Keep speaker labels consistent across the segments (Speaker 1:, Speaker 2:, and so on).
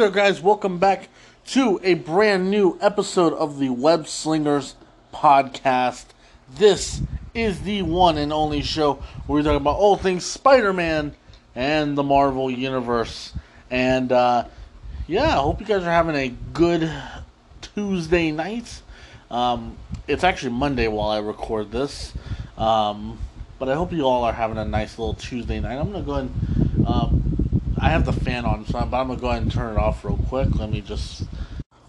Speaker 1: There, guys. Welcome back to a brand new episode of the Web Slingers podcast. This is the one and only show where we talk about all things Spider Man and the Marvel Universe. And, uh, yeah, I hope you guys are having a good Tuesday night. Um, it's actually Monday while I record this. Um, but I hope you all are having a nice little Tuesday night. I'm going to go ahead and. Um, I have the fan on, so I'm, but I'm gonna go ahead and turn it off real quick. Let me just.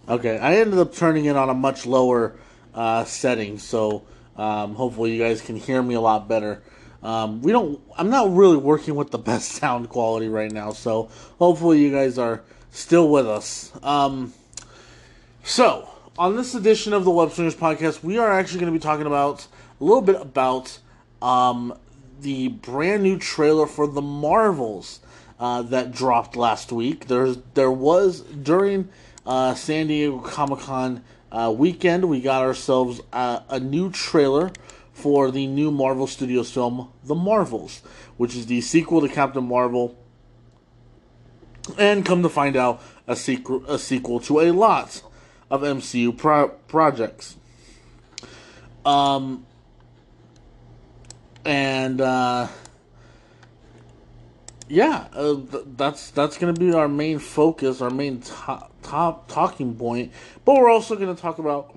Speaker 1: Okay, I ended up turning it on a much lower uh, setting, so um, hopefully you guys can hear me a lot better. Um, we don't. I'm not really working with the best sound quality right now, so hopefully you guys are still with us. Um, so on this edition of the Web Slingers podcast, we are actually going to be talking about a little bit about um, the brand new trailer for the Marvels uh, that dropped last week. There's there was during uh, San Diego Comic Con uh, weekend, we got ourselves a new trailer for the new Marvel Studios film, The Marvels, which is the sequel to Captain Marvel. And come to find out, a sequel, a sequel to a lot of MCU pro- projects. Um, and uh, yeah, uh, th- that's that's going to be our main focus, our main top, top talking point. But we're also going to talk about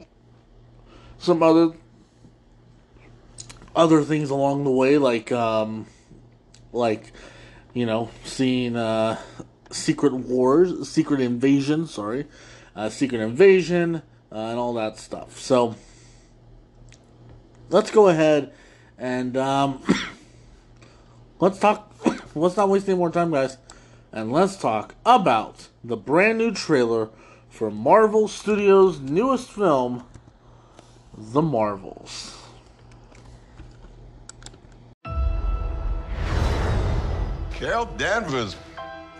Speaker 1: some other other things along the way, like um, like you know, seeing uh, Secret Wars, Secret Invasion, sorry, uh, Secret Invasion, uh, and all that stuff. So let's go ahead and um, let's talk let's not waste any more time, guys, and let's talk about the brand new trailer for Marvel Studios' newest film, The Marvels.
Speaker 2: Carol Danvers,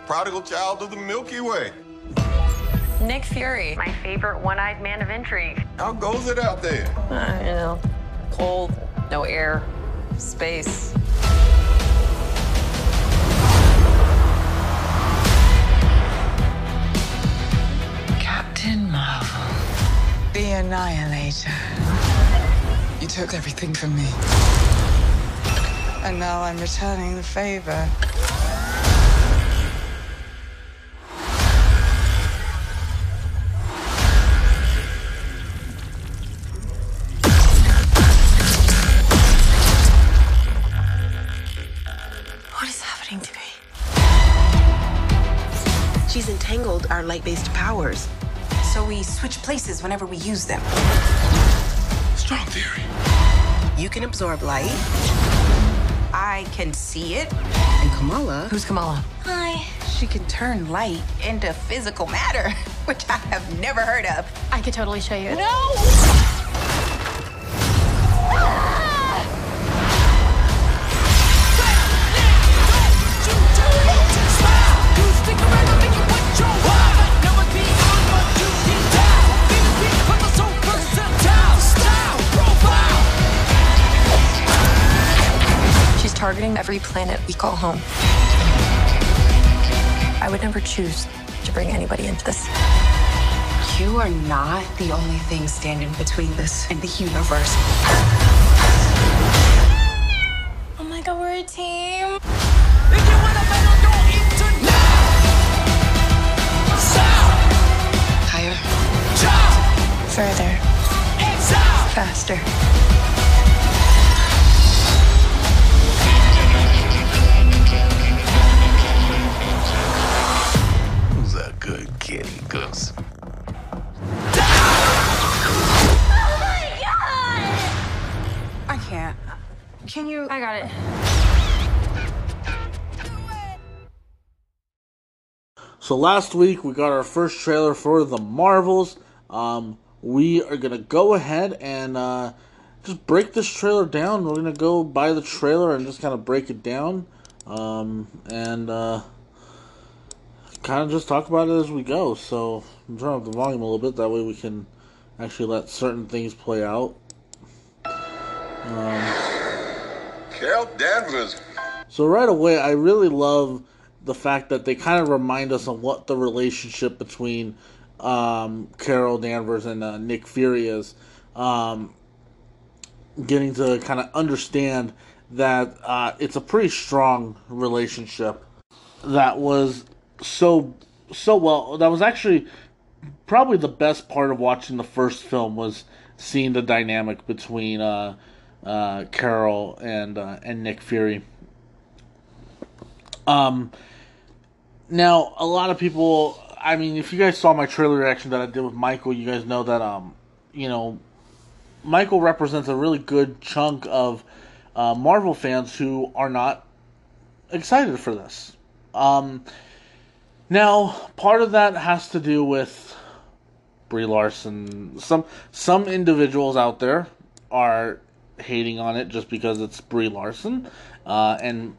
Speaker 2: prodigal child of the Milky Way.
Speaker 3: Nick Fury, my favorite one-eyed man of intrigue.
Speaker 2: How goes it out there?
Speaker 3: Uh, you know, cold, no air, space.
Speaker 4: The Annihilator. You took everything from me. And now I'm returning the favor.
Speaker 5: What is happening to me? She's entangled our light-based powers.
Speaker 6: So switch places whenever we use them.
Speaker 2: Strong theory.
Speaker 5: You can absorb light.
Speaker 6: I can see it.
Speaker 5: And Kamala,
Speaker 3: Who's Kamala?
Speaker 6: Hi. She can turn light into physical matter, which I have never heard of.
Speaker 7: I could totally show you.
Speaker 3: She's targeting every planet we call home. I would never choose to bring anybody into this.
Speaker 6: You are not the only thing standing between this and the universe.
Speaker 7: Oh my god, we're a team.
Speaker 4: Higher.
Speaker 7: Further. Faster.
Speaker 6: Can you?
Speaker 7: I got it.
Speaker 1: So last week we got our first trailer for the Marvels. Um, we are gonna go ahead and uh, just break this trailer down. We're gonna go by the trailer and just kind of break it down, um, and uh, kind of just talk about it as we go. So I'm turning up the volume a little bit. That way we can actually let certain things play out.
Speaker 2: Carol Danvers.
Speaker 1: So right away, I really love the fact that they kind of remind us of what the relationship between um, Carol Danvers and uh, Nick Fury is. Um, getting to kind of understand that uh, it's a pretty strong relationship that was so so well that was actually probably the best part of watching the first film was seeing the dynamic between uh, uh, Carol and uh, and Nick Fury. Um, now a lot of people, I mean, if you guys saw my trailer reaction that I did with Michael, you guys know that um, you know, Michael represents a really good chunk of uh, Marvel fans who are not excited for this. Um, now, part of that has to do with Brie Larson. Some some individuals out there are hating on it just because it's Brie Larson, uh, and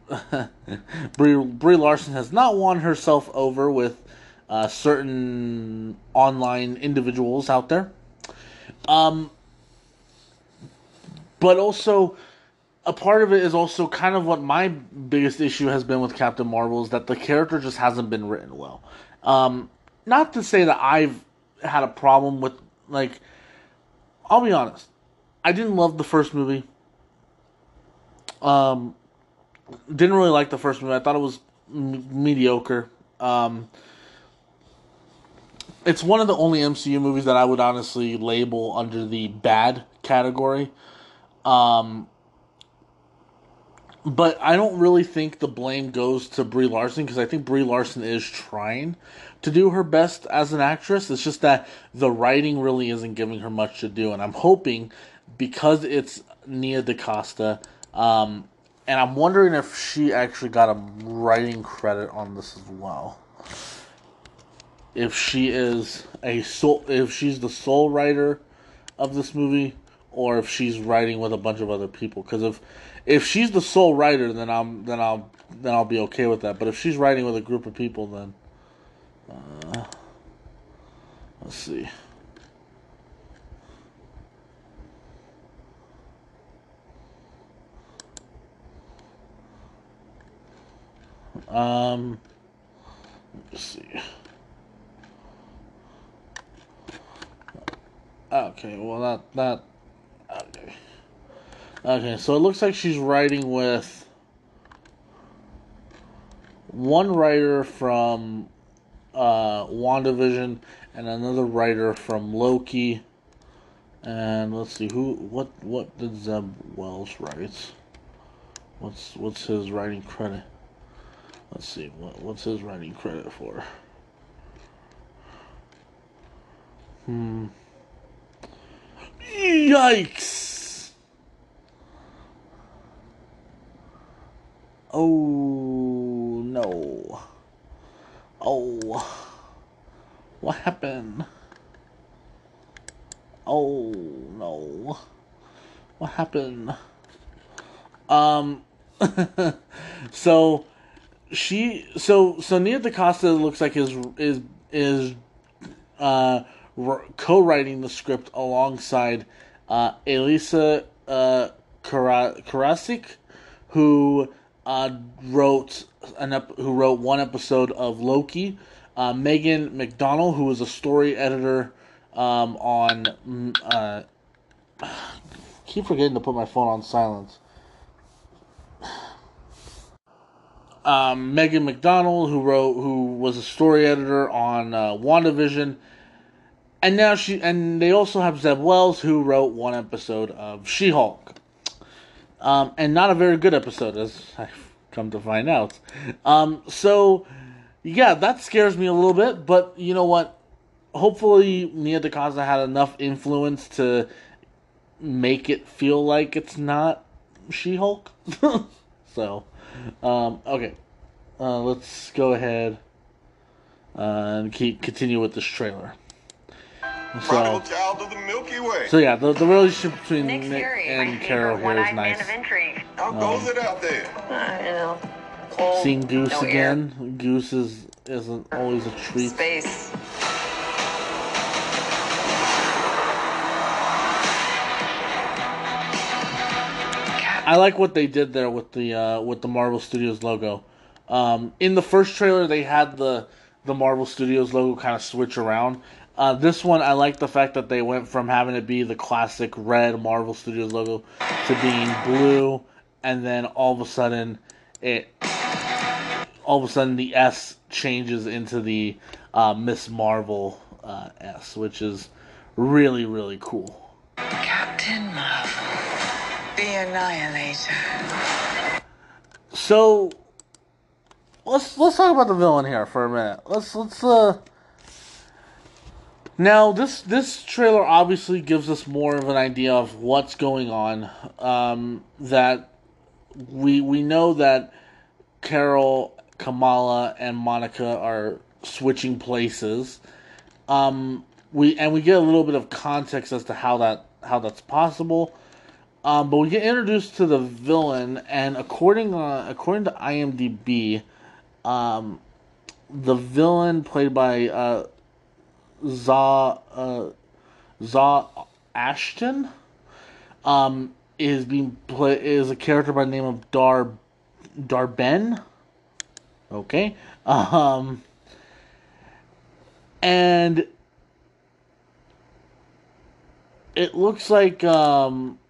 Speaker 1: Brie Brie Larson has not won herself over with uh, certain online individuals out there. Um, but also a part of it is also kind of what my biggest issue has been with Captain Marvel is that the character just hasn't been written well. Um, not to say that I've had a problem with like I'll be honest. I didn't love the first movie. Um didn't really like the first movie. I thought it was m- mediocre. Um it's one of the only MCU movies that I would honestly label under the bad category. Um but I don't really think the blame goes to Brie Larson because I think Brie Larson is trying to do her best as an actress. It's just that the writing really isn't giving her much to do, and I'm hoping because it's Nia DaCosta, um, and I'm wondering if she actually got a writing credit on this as well. If she is a soul, if she's the sole writer of this movie, or if she's writing with a bunch of other people. Because if if she's the sole writer, then I'm then I'll then I'll be okay with that. But if she's writing with a group of people, then uh, let's see. Um, let's see. Okay, well that that okay. Okay, so it looks like she's writing with one writer from uh, WandaVision and another writer from Loki. And let's see who what what did Zeb Wells write? What's what's his writing credit? Let's see what what's his writing credit for? Hmm. Yikes! Oh no. Oh. What happened? Oh no. What happened? Um so she so so Nia DaCosta looks like is is is uh co-writing the script alongside uh, Elissa uh, Karasik, who uh, wrote an ep- who wrote one episode of Loki. Uh, Megan McDonald, who was a story editor um, on. Mm, uh, keep forgetting to put my phone on silence. Um, Megan McDonnell, who wrote, who was a story editor on uh, WandaVision, and now she and they also have Zeb Wells who wrote one episode of She-Hulk, um, and not a very good episode, as I've come to find out. Um, so, yeah, that scares me a little bit. But you know what? Hopefully, Nia DaCosta had enough influence to make it feel like it's not She-Hulk. so, um, okay, uh, let's go ahead uh, and keep continue with this trailer.
Speaker 2: Prodigal child of the Milky Way.
Speaker 1: So yeah, the, the relationship between
Speaker 3: Nick
Speaker 1: Nick,
Speaker 3: Fury,
Speaker 1: and Carol
Speaker 3: favorite
Speaker 1: here is
Speaker 3: one-eyed
Speaker 1: nice.
Speaker 3: man.
Speaker 2: How goes it out there?
Speaker 3: I know.
Speaker 1: Seeing Goose
Speaker 3: no air,
Speaker 1: again, Goose is isn't always a treat.
Speaker 3: Space.
Speaker 1: I like what they did there with the uh, with the Marvel Studios logo. Um, in the first trailer, they had the the Marvel Studios logo kind of switch around. Uh, this one, I like the fact that they went from having it be the classic red Marvel Studios logo to being blue, and then all of a sudden, it all of a sudden the S changes into the uh, Miss Marvel uh, S, which is really really cool.
Speaker 4: Captain Marvel, the Annihilator.
Speaker 1: So let's let's talk about the villain here for a minute. Let's let's uh now this this trailer obviously gives us more of an idea of what's going on. Um, that we we know that Carol, Kamala, and Monica are switching places. Um, we and we get a little bit of context as to how that how that's possible. Um, but we get introduced to the villain, and according uh, according to IMDb, um, the villain played by uh, Za uh, Za Ashton um, is being play is a character by the name of Dar Dar-Benn. Okay, um, and it looks like um,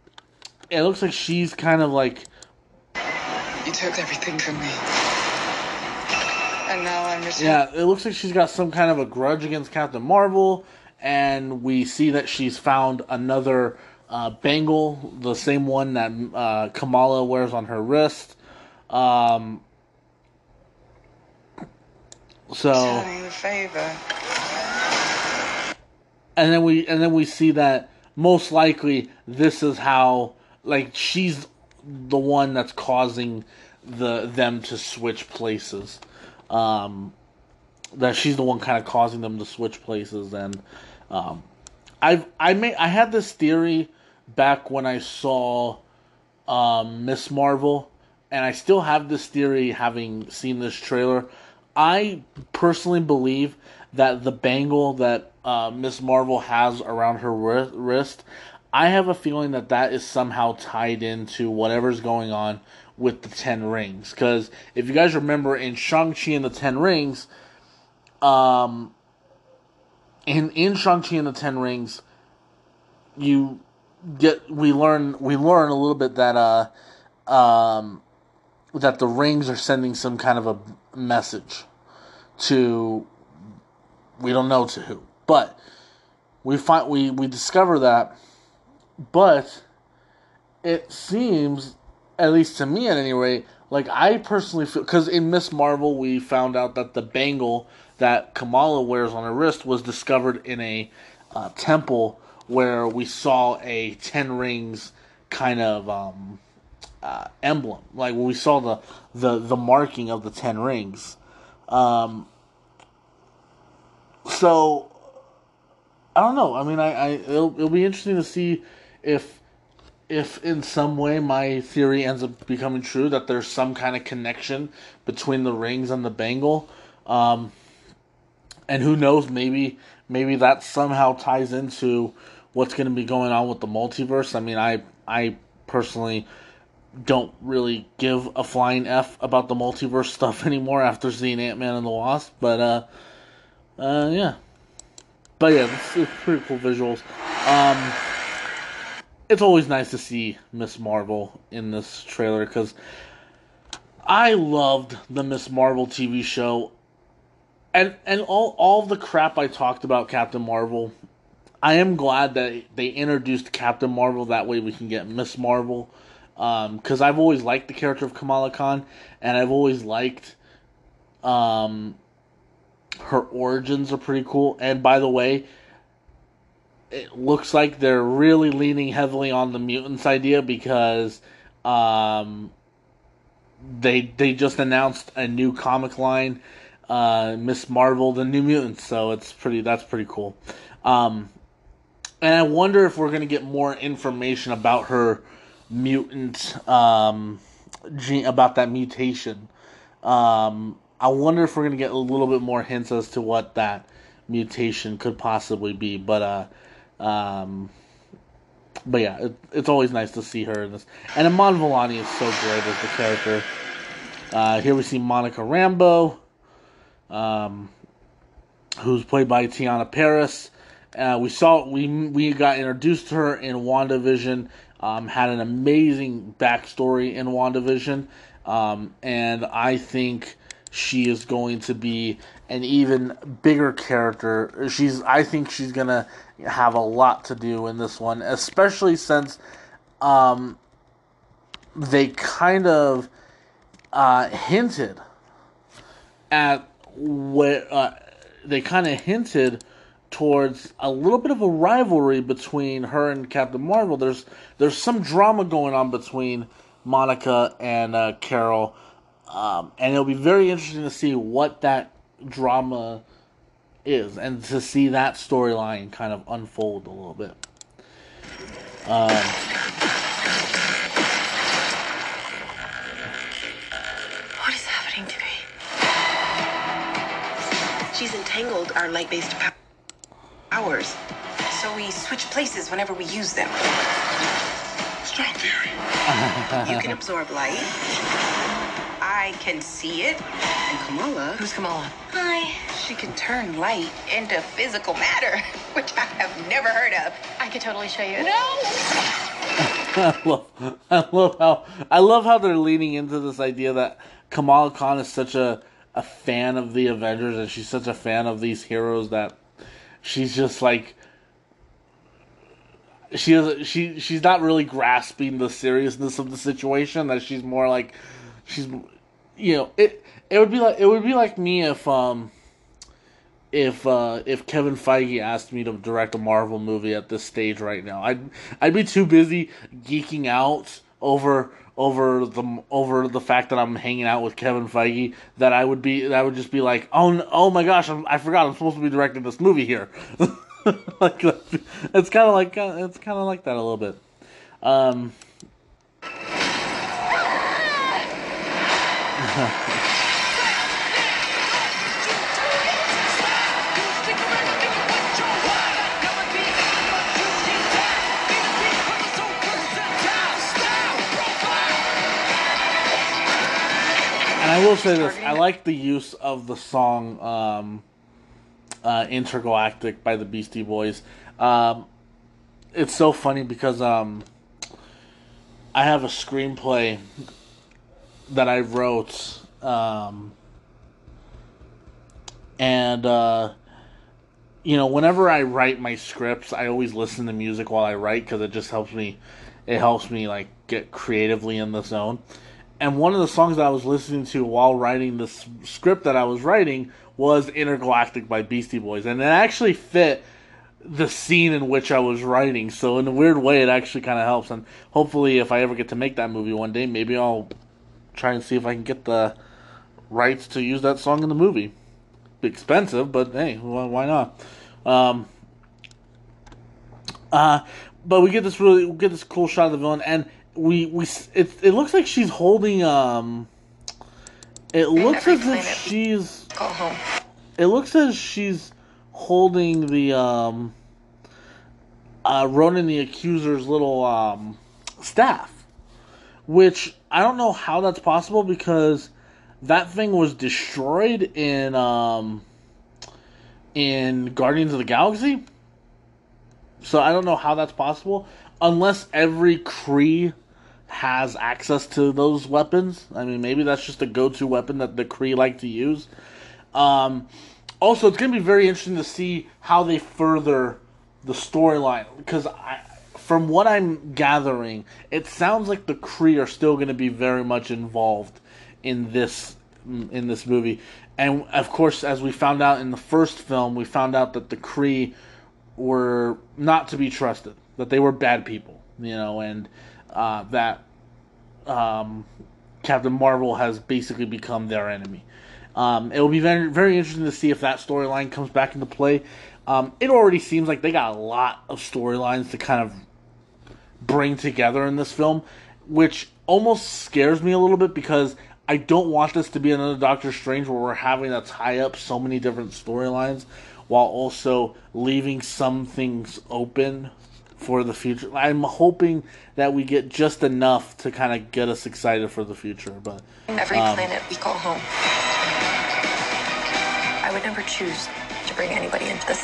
Speaker 1: it looks like she's kind of like
Speaker 4: You took everything from me. And now I'm returning.
Speaker 1: Yeah, it looks like she's got some kind of a grudge against Captain Marvel, and we see that she's found another uh, bangle, the same one that uh, Kamala wears on her wrist. Um, so,
Speaker 4: Returning the favor.
Speaker 1: and then we and then we see that most likely this is how like she's the one that's causing the them to switch places. Um, that she's the one kind of causing them to switch places and um, I've I made I had this theory back when I saw um, Miss Marvel and I still have this theory having seen this trailer. I personally believe that the bangle that uh, Miss Marvel has around her wrist, I have a feeling that that is somehow tied into whatever's going on with the Ten Rings. Because if you guys remember in Shang-Chi and the Ten Rings, um, in, in Shang-Chi and the Ten Rings, you get, we learn, we learn a little bit that, uh, um, that the rings are sending some kind of a message to we don't know to who but we find we we discover that but it seems at least to me at any rate like i personally feel because in miss marvel we found out that the bangle that kamala wears on her wrist was discovered in a uh, temple where we saw a ten rings kind of um, uh, emblem, like when we saw the, the the marking of the ten rings. Um, so I don't know. I mean, I, I it'll, it'll be interesting to see if if in some way my theory ends up becoming true that there's some kind of connection between the rings and the bangle. Um, and who knows, maybe maybe that somehow ties into what's going to be going on with the multiverse. I mean, I I personally don't really give a flying f about the multiverse stuff anymore after seeing Ant Man and the Wasp, but uh, uh, yeah, but yeah, it's, it's pretty cool visuals. Um, it's always nice to see Miss Marvel in this trailer because I loved the Miss Marvel TV show, and and all all the crap I talked about Captain Marvel. I am glad that they introduced Captain Marvel. That way we can get Miss Marvel. Because um, I've always liked the character of Kamala Khan, and I've always liked um, her origins are pretty cool. And by the way, it looks like they're really leaning heavily on the mutants idea because um, they they just announced a new comic line, uh, Miss Marvel, the New Mutants. So it's pretty that's pretty cool. Um, and I wonder if we're gonna get more information about her mutant um, gene about that mutation. Um, I wonder if we're gonna get a little bit more hints as to what that mutation could possibly be. But uh, um, but yeah, it, it's always nice to see her in this. And Iman Vellani is so great as the character. Uh, here we see Monica Rambeau, um, who's played by Teyonah Parris. Uh, we saw we we got introduced to her in WandaVision. Um, had an amazing backstory in WandaVision, um, and I think she is going to be an even bigger character. She's I think she's gonna have a lot to do in this one, especially since um, they kind of uh, hinted at what uh, they kind of hinted towards a little bit of a rivalry between her and Captain Marvel. There's there's some drama going on between Monica and uh, Carol, um, and it'll be very interesting to see what that drama is and to see that storyline kind of unfold a little bit. Um,
Speaker 5: What is happening to me? She's entangled our light-based pow- powers.
Speaker 6: So we switch places whenever we use them.
Speaker 2: Strong theory.
Speaker 5: You can absorb light.
Speaker 6: I can see it.
Speaker 5: And Kamala,
Speaker 3: Who's Kamala?
Speaker 7: Hi.
Speaker 6: She can turn light into physical matter, which I have never heard of.
Speaker 7: I could totally show you.
Speaker 1: I love, I love how I love how they're leaning into this idea that Kamala Khan is such a a fan of the Avengers and she's such a fan of these heroes that she's just like she is she she's not really grasping the seriousness of the situation that she's more like she's you know it it would be like it would be like me if um if uh, if Kevin Feige asked me to direct a Marvel movie at this stage right now, I'd I'd be too busy geeking out over over the over the fact that I'm hanging out with Kevin Feige that I would be that would just be like oh n- oh my gosh I'm, I forgot I'm supposed to be directing this movie here, like it's kind of like it's kind of like that a little bit. Um, And I will say this: I like the use of the song um, uh, "Intergalactic" by the Beastie Boys. Um, it's so funny because um, I have a screenplay that I wrote, um, and uh, you know, whenever I write my scripts, I always listen to music while I write because it just helps me. It helps me like get creatively in the zone. And one of the songs that I was listening to while writing this script that I was writing was Intergalactic by Beastie Boys. And it actually fit the scene in which I was writing. So, in a weird way, it actually kind of helps. And hopefully, if I ever get to make that movie one day, maybe I'll try and see if I can get the rights to use that song in the movie. Be expensive, but hey, why why not? Um, uh, but we get this really we get this cool shot of the villain, and we we it it looks like she's holding um. It looks as if she's.
Speaker 6: Go home.
Speaker 1: It looks as she's holding the um. Uh, Ronan the Accuser's little um staff, which I don't know how that's possible because that thing was destroyed in um in Guardians of the Galaxy. So I don't know how that's possible unless every Kree has access to those weapons. I mean, maybe that's just a go-to weapon that the Kree like to use. Um, also, it's going to be very interesting to see how they further the storyline because I, from what I'm gathering, it sounds like the Kree are still going to be very much involved in this in this movie. And of course, as we found out in the first film, we found out that the Kree were not to be trusted, that they were bad people, you know, and uh, that um, Captain Marvel has basically become their enemy. Um, it will be very, very interesting to see if that storyline comes back into play. Um, it already seems like they got a lot of storylines to kind of bring together in this film, which almost scares me a little bit because I don't want this to be another Doctor Strange where we're having to tie up so many different storylines while also leaving some things open for the future. I'm hoping that we get just enough to kind of get us excited for the future. But
Speaker 5: Every
Speaker 1: Um,
Speaker 5: planet we call home. I would never choose to bring anybody into this.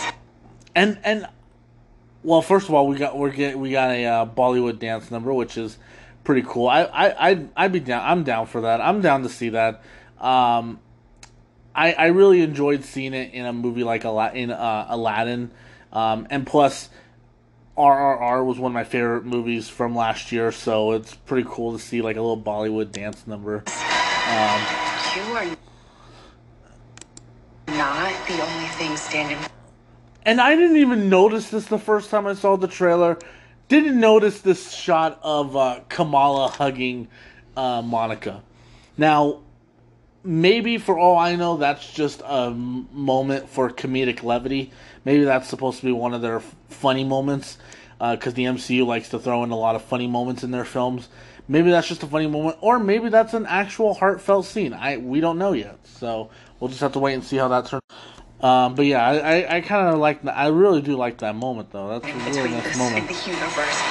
Speaker 1: and and well, first of all, we got we're get, we got a uh, Bollywood dance number, which is pretty cool. I I I'd, I'd be down. I'm down for that. I'm down to see that. Um, I I really enjoyed seeing it in a movie like Ala- in uh, Aladdin, um, and plus. RRR was one of my favorite movies from last year, so it's pretty cool to see like a little Bollywood dance number.
Speaker 5: You are not the only thing standing.
Speaker 1: And I didn't even notice this the first time I saw the trailer. Didn't notice this shot of uh, Kamala hugging uh, Monica. Now, maybe for all I know, that's just a moment for comedic levity. Maybe that's supposed to be one of their funny moments because the MCU likes to throw in a lot of funny moments in their films. Maybe that's just a funny moment, or maybe that's an actual heartfelt scene. I we don't know yet, so we'll just have to wait and see how that turns. Um, but yeah, I, I, I kind of like that. I really do like that moment, though. That's a really nice moment.
Speaker 5: the universe.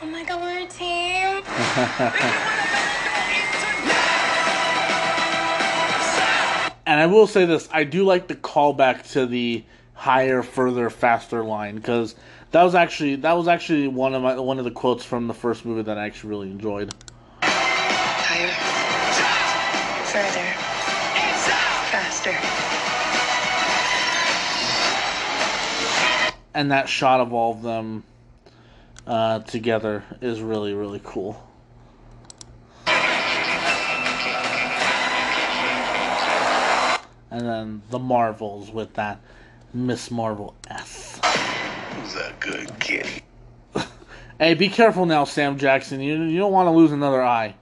Speaker 7: Oh my god, we're a team.
Speaker 1: And I will say this: I do like the callback to the higher, further, faster line because that was actually that was actually one of my one of the quotes from the first movie that I actually really enjoyed. And that shot of all of them uh, together is really really cool. And then the Marvels with that Miss Marvel S.
Speaker 2: Who's that good kid?
Speaker 1: Hey, be careful now, Sam Jackson. You you don't want to lose another eye.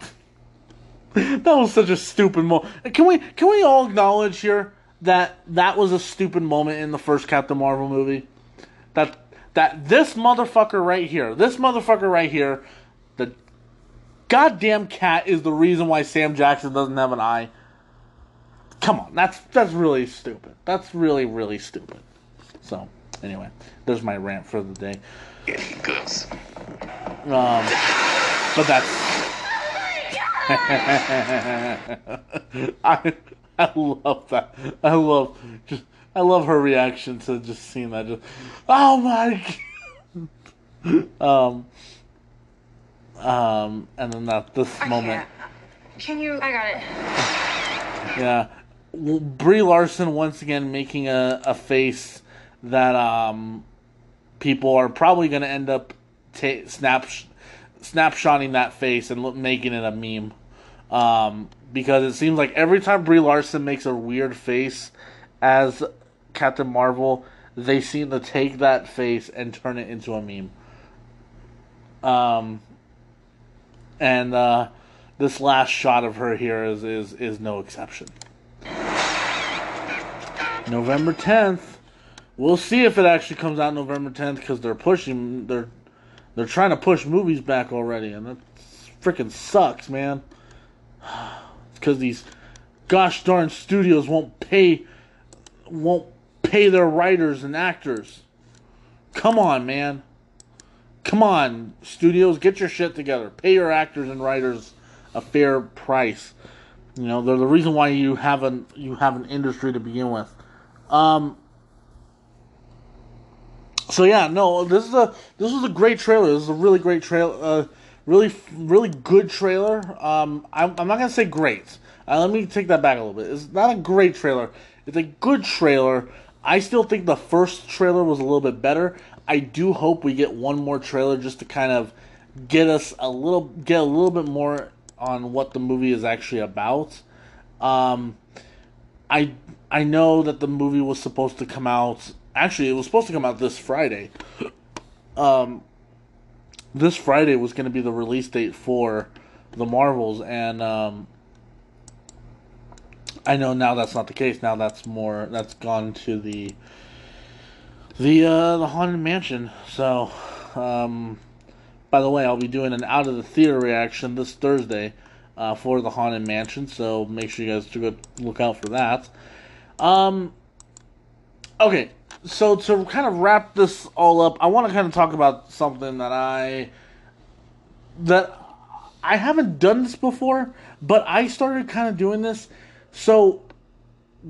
Speaker 1: that was such a stupid moment. Can we can we all acknowledge here that that was a stupid moment in the first Captain Marvel movie? That that this motherfucker right here, this motherfucker right here, the goddamn cat is the reason why Sam Jackson doesn't have an eye. Come on, that's that's really stupid. That's really really stupid. So anyway, there's my rant for the day.
Speaker 2: Yeah, he goes.
Speaker 1: Um, but that's. I I love that. I love just I love her reaction to just seeing that. Just oh my. God. um. Um, and then that this moment,
Speaker 7: Can you? I got it.
Speaker 1: yeah, Brie Larson once again making a, a face that um people are probably going to end up ta- snap snapshotting that face and look, making it a meme. Um, because it seems like every time Brie Larson makes a weird face as Captain Marvel, they seem to take that face and turn it into a meme. Um, and uh, this last shot of her here is is, is no exception. November tenth. We'll see if it actually comes out November tenth because they're pushing they're they're trying to push movies back already, and that freaking sucks, man. Because these gosh darn studios won't pay won't pay their writers and actors. Come on, man. Come on, studios, get your shit together. Pay your actors and writers a fair price. You know, they're the reason why you have an you have an industry to begin with. Um so yeah, no, this is a this was a great trailer. This is a really great trailer. Uh, really, really good trailer. Um, I'm, I'm not gonna say great. Uh, let me take that back a little bit. It's not a great trailer. It's a good trailer. I still think the first trailer was a little bit better. I do hope we get one more trailer just to kind of get us a little get a little bit more on what the movie is actually about. Um, I I know that the movie was supposed to come out. Actually, it was supposed to come out this Friday. Um, this Friday was going to be the release date for the Marvels, and um, I know now that's not the case. Now that's more that's gone to the the uh, the haunted mansion. So, um, by the way, I'll be doing an out of the theater reaction this Thursday uh, for the haunted mansion. So make sure you guys to go look out for that. Um, okay, so to kind of wrap this all up, I want to kind of talk about something that I that I haven't done this before, but I started kind of doing this. So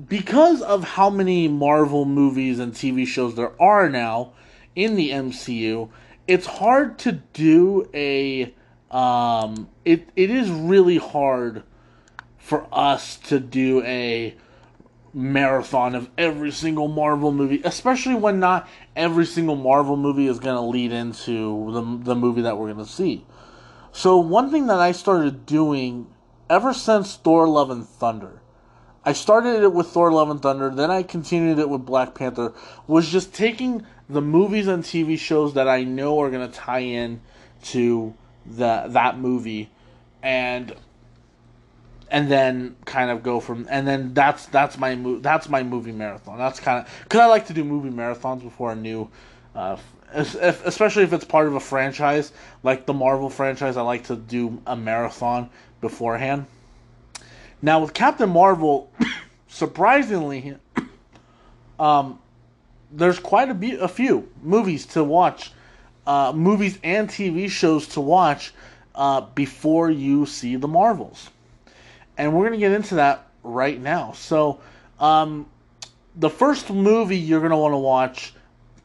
Speaker 1: because of how many Marvel movies and TV shows there are now in the MCU, it's hard to do a um it it is really hard for us to do a marathon of every single Marvel movie, especially when not every single Marvel movie is going to lead into the the movie that we're going to see. So one thing that I started doing ever since Thor: Love and Thunder, I started it with Thor: Love and Thunder, then I continued it with Black Panther, was just taking the movies and TV shows that I know are going to tie in to the that movie and and then kind of go from and then that's that's my mo- that's my movie marathon. That's kind of because I like to do movie marathons before a new, uh, if, especially if it's part of a franchise like the Marvel franchise. I like to do a marathon beforehand. Now with Captain Marvel, surprisingly, um, there's quite a, be- a few movies to watch, uh, movies and TV shows to watch uh, before you see the Marvels and we're to get into that right now. So, um, the first movie you're to want to watch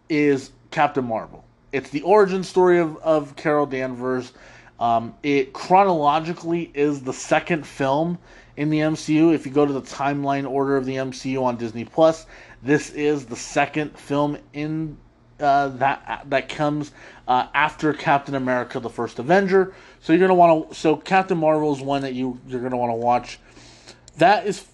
Speaker 1: is Captain Marvel. It's the origin story of, of Carol Danvers. Um, it chronologically is the second film in the MCU. If you go to the timeline order of the MCU on Disney Plus, this is the second film in uh, that that comes uh, after Captain America: The First Avenger. So you're gonna want to. So Captain Marvel is one that you you're gonna want to watch. That is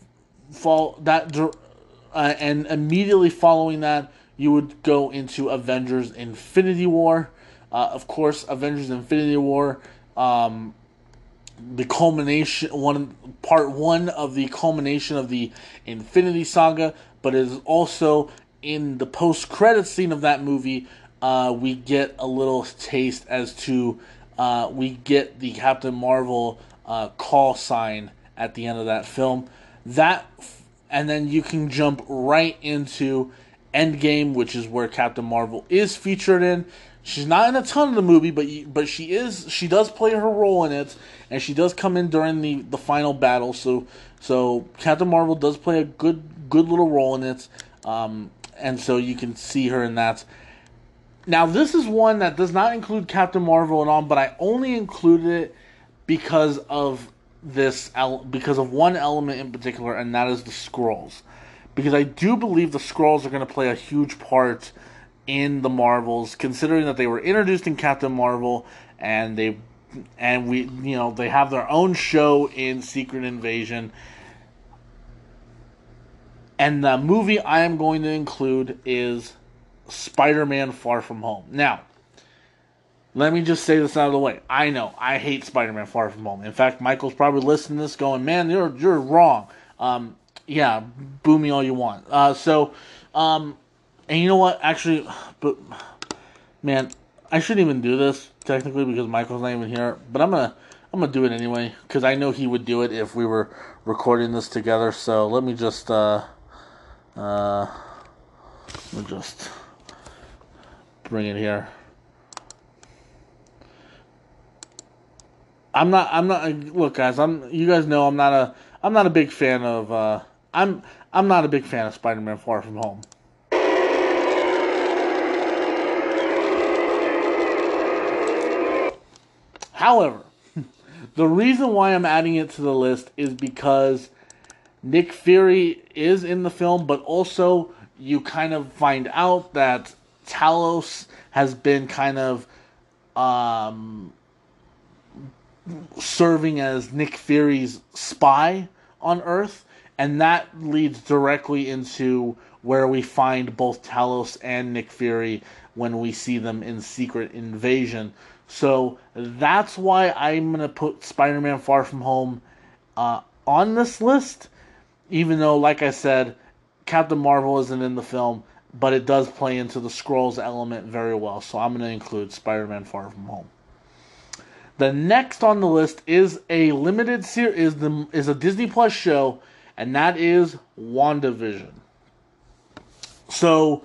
Speaker 1: fall that uh, and immediately following that you would go into Avengers: Infinity War. Uh, of course, Avengers: Infinity War. Um, the culmination one part one of the culmination of the Infinity Saga, but is also in the post credit scene of that movie, uh, we get a little taste as to uh, we get the Captain Marvel uh, call sign at the end of that film. That and then you can jump right into Endgame, which is where Captain Marvel is featured in. She's not in a ton of the movie, but but she is she does play her role in it, and she does come in during the, the final battle. So so Captain Marvel does play a good good little role in it. Um, and so you can see her in that. Now, this is one that does not include Captain Marvel and all, but I only included it because of this because of one element in particular, and that is the scrolls. Because I do believe the scrolls are going to play a huge part in the Marvels, considering that they were introduced in Captain Marvel and they and we you know they have their own show in Secret Invasion and the movie I am going to include is Spider Man Far From Home. Now, let me just say this out of the way. I know I hate Spider Man Far From Home. In fact, Michael's probably listening to this going, man, you're, you're wrong. Um, yeah, boo me all you want. Uh, so, um, and you know what? Actually, but man, I shouldn't even do this technically because Michael's not even here. But I'm gonna I'm gonna do it anyway because I know he would do it if we were recording this together. So let me just uh, uh, let me just bring it here. I'm not. I'm not. Look, guys. I'm. You guys know I'm not a. I'm not a big fan of. Uh, I'm. I'm not a big fan of Spider-Man: Far From Home. However, the reason why I'm adding it to the list is because Nick Fury is in the film, but also you kind of find out that Talos has been kind of um, serving as Nick Fury's spy on Earth, and that leads directly into where we find both Talos and Nick Fury when we see them in Secret Invasion. So that's why I'm gonna put Spider-Man: Far From Home uh, on this list even though, like I said, Captain Marvel isn't in the film, but it does play into the Skrulls element very well. So I'm going to include Spider-Man: Far From Home. The next on the list is a limited series is is a Disney Plus show, and that is WandaVision. So,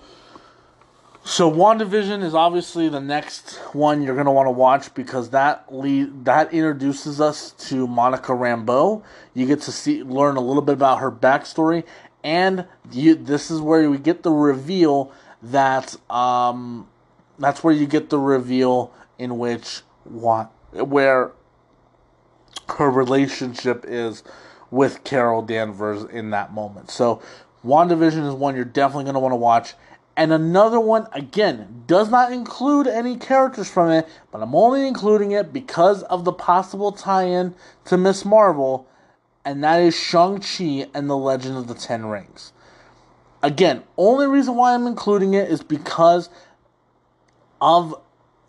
Speaker 1: So WandaVision is obviously the next one you're going to want to watch because that lead that introduces us to Monica Rambeau. You get to see learn a little bit about her backstory, and you, this is where we get the reveal that um, that's where you get the reveal in which what where her relationship is with Carol Danvers in that moment. So WandaVision is one you're definitely going to want to watch. And another one, again, does not include any characters from it, but I'm only including it because of the possible tie in to Miss Marvel, and that is Shang-Chi and the Legend of the Ten Rings. Again, only reason why I'm including it is because of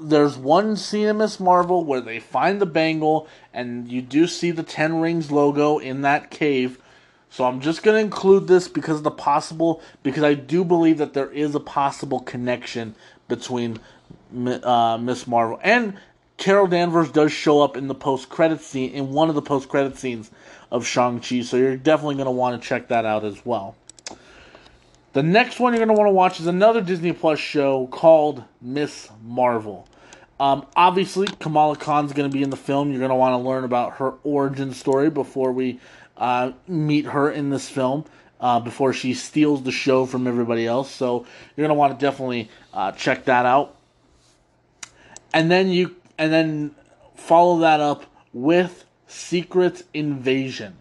Speaker 1: there's one scene in Miss Marvel where they find the bangle, and you do see the Ten Rings logo in that cave so I'm just going to include this because of the possible, because I do believe that there is a possible connection between uh, Miss Marvel and Carol Danvers does show up in the post credit scene in one of the post credit scenes of Shang Chi. So you're definitely going to want to check that out as well. The next one you're going to want to watch is another Disney Plus show called Miss Marvel. Um, obviously, Kamala Khan's going to be in the film. You're going to want to learn about her origin story before we uh, meet her in this film uh, before she steals the show from everybody else. So you're gonna want to definitely uh, check that out, and then you and then follow that up with Secret Invasion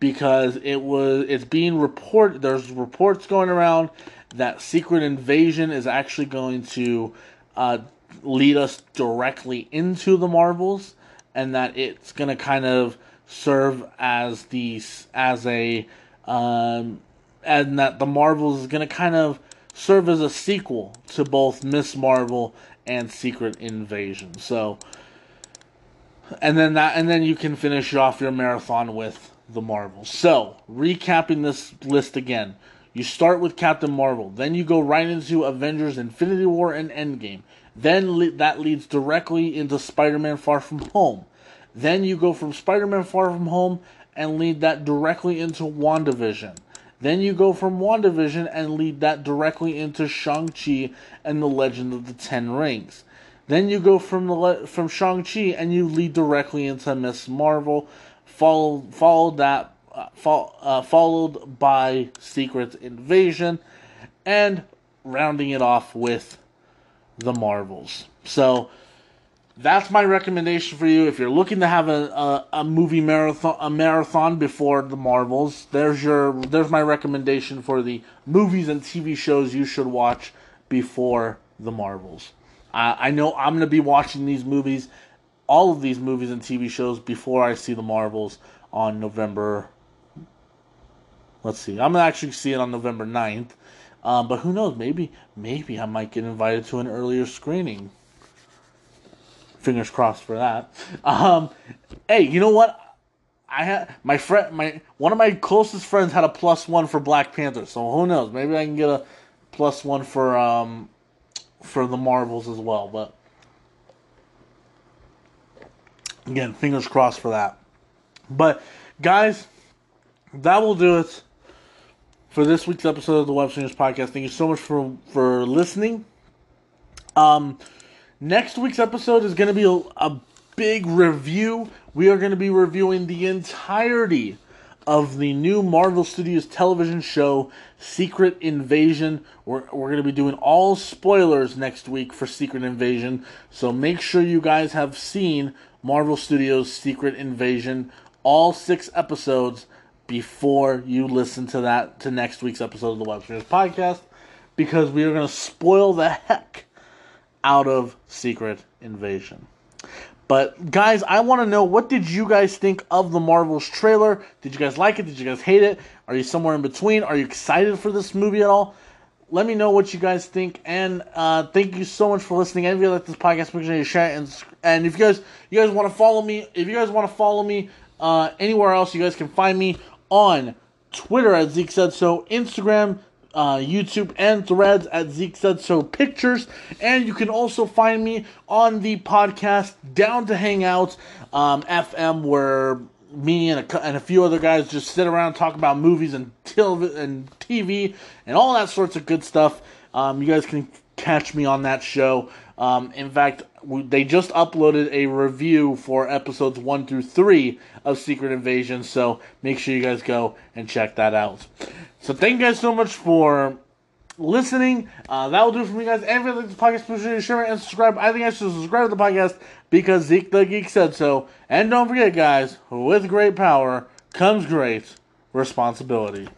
Speaker 1: because it was it's being reported. There's reports going around that Secret Invasion is actually going to uh, lead us directly into the Marvels, and that it's going to kind of serve as the as a um, and that the Marvels is going to kind of serve as a sequel to both Miss Marvel and Secret Invasion. So, and then that and then you can finish off your marathon with the Marvels. So, recapping this list again. You start with Captain Marvel, then you go right into Avengers Infinity War and Endgame. Then le- that leads directly into Spider-Man Far From Home. Then you go from Spider Man Far From Home and lead that directly into WandaVision. Then you go from WandaVision and lead that directly into Shang-Chi and the Legend of the Ten Rings. Then you go from the from Shang-Chi and you lead directly into Miss Marvel, followed followed that uh, fo- uh, followed by Secret Invasion, and rounding it off with the Marvels. So that's my recommendation for you. If you're looking to have a, a, a, movie marathon a marathon before the marvels there's your there's my recommendation for the movies and tv shows you should watch before the marvels. Uh, i know i'm going to be watching these movies all of these movies and tv shows before i see the marvels on november let's see i'm to actually see it on november 9th um, but who knows maybe maybe i might get invited to an earlier screening Fingers crossed for that. Um, hey, you know what? I had my friend, my one of my closest friends had a plus one for Black Panther, so who knows? Maybe I can get a plus one for um for the Marvels as well. But again, fingers crossed for that. But guys, that will do it for this week's episode of the Web Slingers Podcast. Thank you so much for for listening. Um Next week's episode is going to be a, a big review. We are going to be reviewing the entirety of the new Marvel Studios television show, Secret Invasion. We're, we're going to be doing all spoilers next week for Secret Invasion. So make sure you guys have seen Marvel Studios' Secret Invasion, all six episodes, before you listen to that, to next week's episode of the Web Slingers Podcast, because we are going to spoil the heck out of Secret Invasion. But guys, I want to know what did you guys think of the Marvels trailer? Did you guys like it? Did you guys hate it? Are you somewhere in between? Are you excited for this movie at all? Let me know what you guys think, and uh, thank you so much for listening. And if you like this podcast, make sure you share it. And, and if you guys you guys want to follow me, if you guys want to follow me uh, anywhere else, you guys can find me on Twitter at Zeke said so, Instagram uh, YouTube and threads at Zeke Said So Pictures. And you can also find me on the podcast Down to Hang Out um, FM, where me and a, and a few other guys just sit around talk about movies and, telev- and TV and all that sorts of good stuff. Um, you guys can catch me on that show. Um, in fact, they just uploaded a review for episodes one through three of Secret Invasion, so make sure you guys go and check that out. So thank you guys so much for listening. Uh, that will do it for me, guys. And if you like this podcast, please share, share and subscribe. I think I should subscribe to the podcast because Zeke the Geek said so. And don't forget, guys, with great power comes great responsibility.